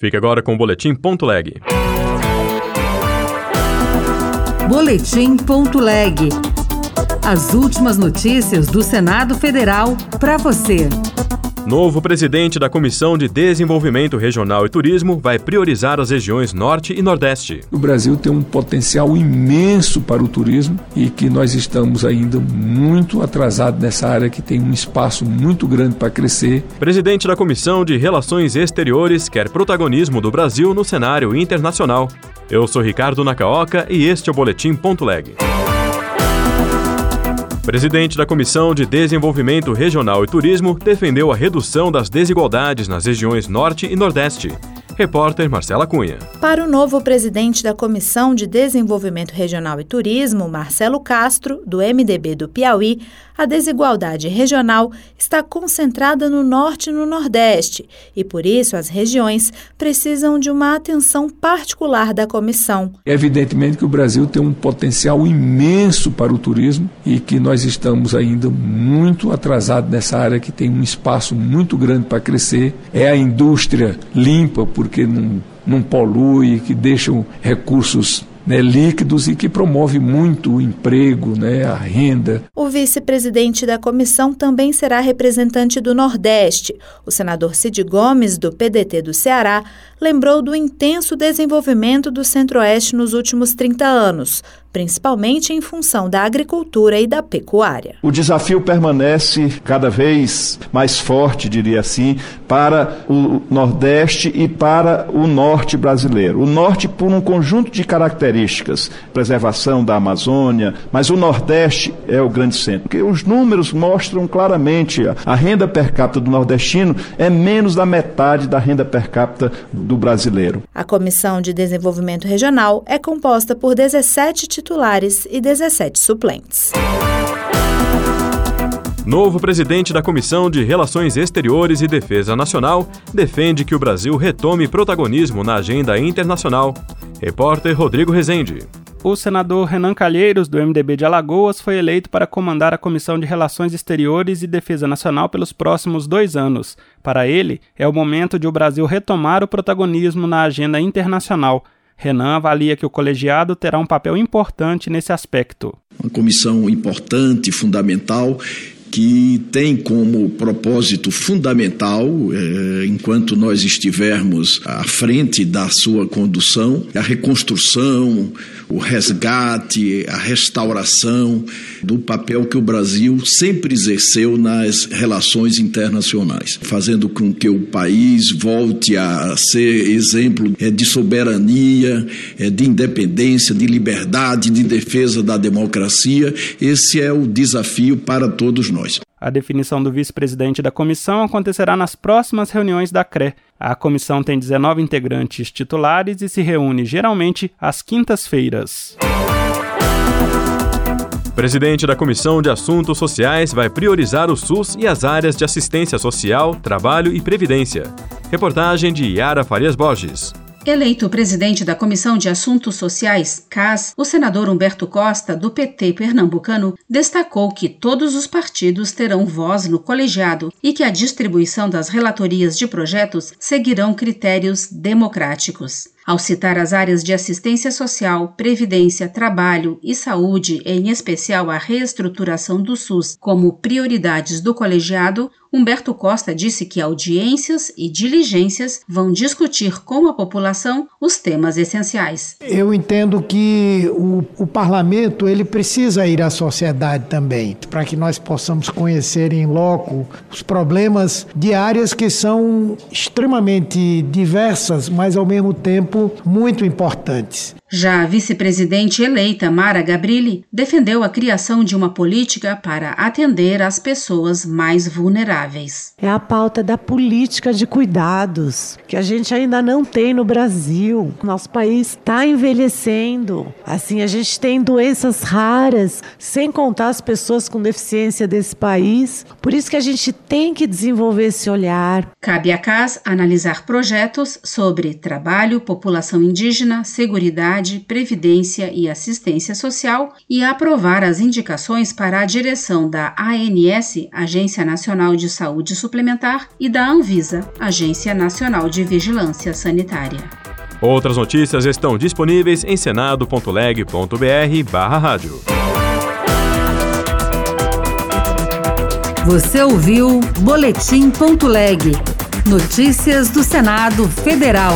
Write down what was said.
Fique agora com o Boletim Ponto Leg. Boletim Ponto Leg. As últimas notícias do Senado Federal para você. Novo presidente da Comissão de Desenvolvimento Regional e Turismo vai priorizar as regiões Norte e Nordeste. O Brasil tem um potencial imenso para o turismo e que nós estamos ainda muito atrasados nessa área que tem um espaço muito grande para crescer. Presidente da Comissão de Relações Exteriores quer protagonismo do Brasil no cenário internacional. Eu sou Ricardo Nakaoka e este é o Boletim Ponto Leg. Presidente da Comissão de Desenvolvimento Regional e Turismo defendeu a redução das desigualdades nas regiões Norte e Nordeste. Repórter Marcela Cunha. Para o novo presidente da Comissão de Desenvolvimento Regional e Turismo, Marcelo Castro, do MDB do Piauí, a desigualdade regional está concentrada no norte e no nordeste e, por isso, as regiões precisam de uma atenção particular da comissão. É evidentemente que o Brasil tem um potencial imenso para o turismo e que nós estamos ainda muito atrasados nessa área que tem um espaço muito grande para crescer. É a indústria limpa, porque não, não polui, que deixam recursos né, líquidos e que promove muito o emprego, né, a renda. O vice-presidente da comissão também será representante do Nordeste. O senador Cid Gomes, do PDT do Ceará, lembrou do intenso desenvolvimento do Centro-Oeste nos últimos 30 anos, principalmente em função da agricultura e da pecuária. O desafio permanece cada vez mais forte, diria assim, para o Nordeste e para o Norte brasileiro. O Norte, por um conjunto de características, preservação da Amazônia, mas o Nordeste é o grande centro. Porque os números mostram claramente a renda per capita do nordestino é menos da metade da renda per capita do brasileiro. A Comissão de Desenvolvimento Regional é composta por 17 titulares e 17 suplentes. Novo presidente da Comissão de Relações Exteriores e Defesa Nacional defende que o Brasil retome protagonismo na agenda internacional. Repórter Rodrigo Rezende. O senador Renan Calheiros, do MDB de Alagoas, foi eleito para comandar a Comissão de Relações Exteriores e Defesa Nacional pelos próximos dois anos. Para ele, é o momento de o Brasil retomar o protagonismo na agenda internacional. Renan avalia que o colegiado terá um papel importante nesse aspecto. Uma comissão importante, fundamental, que tem como propósito fundamental, eh, enquanto nós estivermos à frente da sua condução, a reconstrução, o resgate, a restauração do papel que o Brasil sempre exerceu nas relações internacionais, fazendo com que o país volte a ser exemplo eh, de soberania, eh, de independência, de liberdade, de defesa da democracia. Esse é o desafio para todos nós. A definição do vice-presidente da comissão acontecerá nas próximas reuniões da CRE. A comissão tem 19 integrantes titulares e se reúne geralmente às quintas-feiras. Presidente da Comissão de Assuntos Sociais vai priorizar o SUS e as áreas de assistência social, trabalho e previdência. Reportagem de Yara Farias Borges. Eleito presidente da Comissão de Assuntos Sociais, CAS, o senador Humberto Costa, do PT pernambucano, destacou que todos os partidos terão voz no colegiado e que a distribuição das relatorias de projetos seguirão critérios democráticos. Ao citar as áreas de assistência social, previdência, trabalho e saúde, em especial a reestruturação do SUS, como prioridades do colegiado, Humberto Costa disse que audiências e diligências vão discutir com a população os temas essenciais. Eu entendo que o, o parlamento ele precisa ir à sociedade também, para que nós possamos conhecer em loco os problemas de áreas que são extremamente diversas, mas ao mesmo tempo muito importantes. Já a vice-presidente eleita Mara Gabrilli defendeu a criação de uma política para atender as pessoas mais vulneráveis. É a pauta da política de cuidados, que a gente ainda não tem no Brasil. Nosso país está envelhecendo. Assim, a gente tem doenças raras, sem contar as pessoas com deficiência desse país. Por isso que a gente tem que desenvolver esse olhar. Cabe a CAS analisar projetos sobre trabalho, população população indígena, seguridade, previdência e assistência social e aprovar as indicações para a direção da ANS, Agência Nacional de Saúde Suplementar, e da Anvisa, Agência Nacional de Vigilância Sanitária. Outras notícias estão disponíveis em senado.leg.br/rádio. Você ouviu Boletim.leg. Notícias do Senado Federal.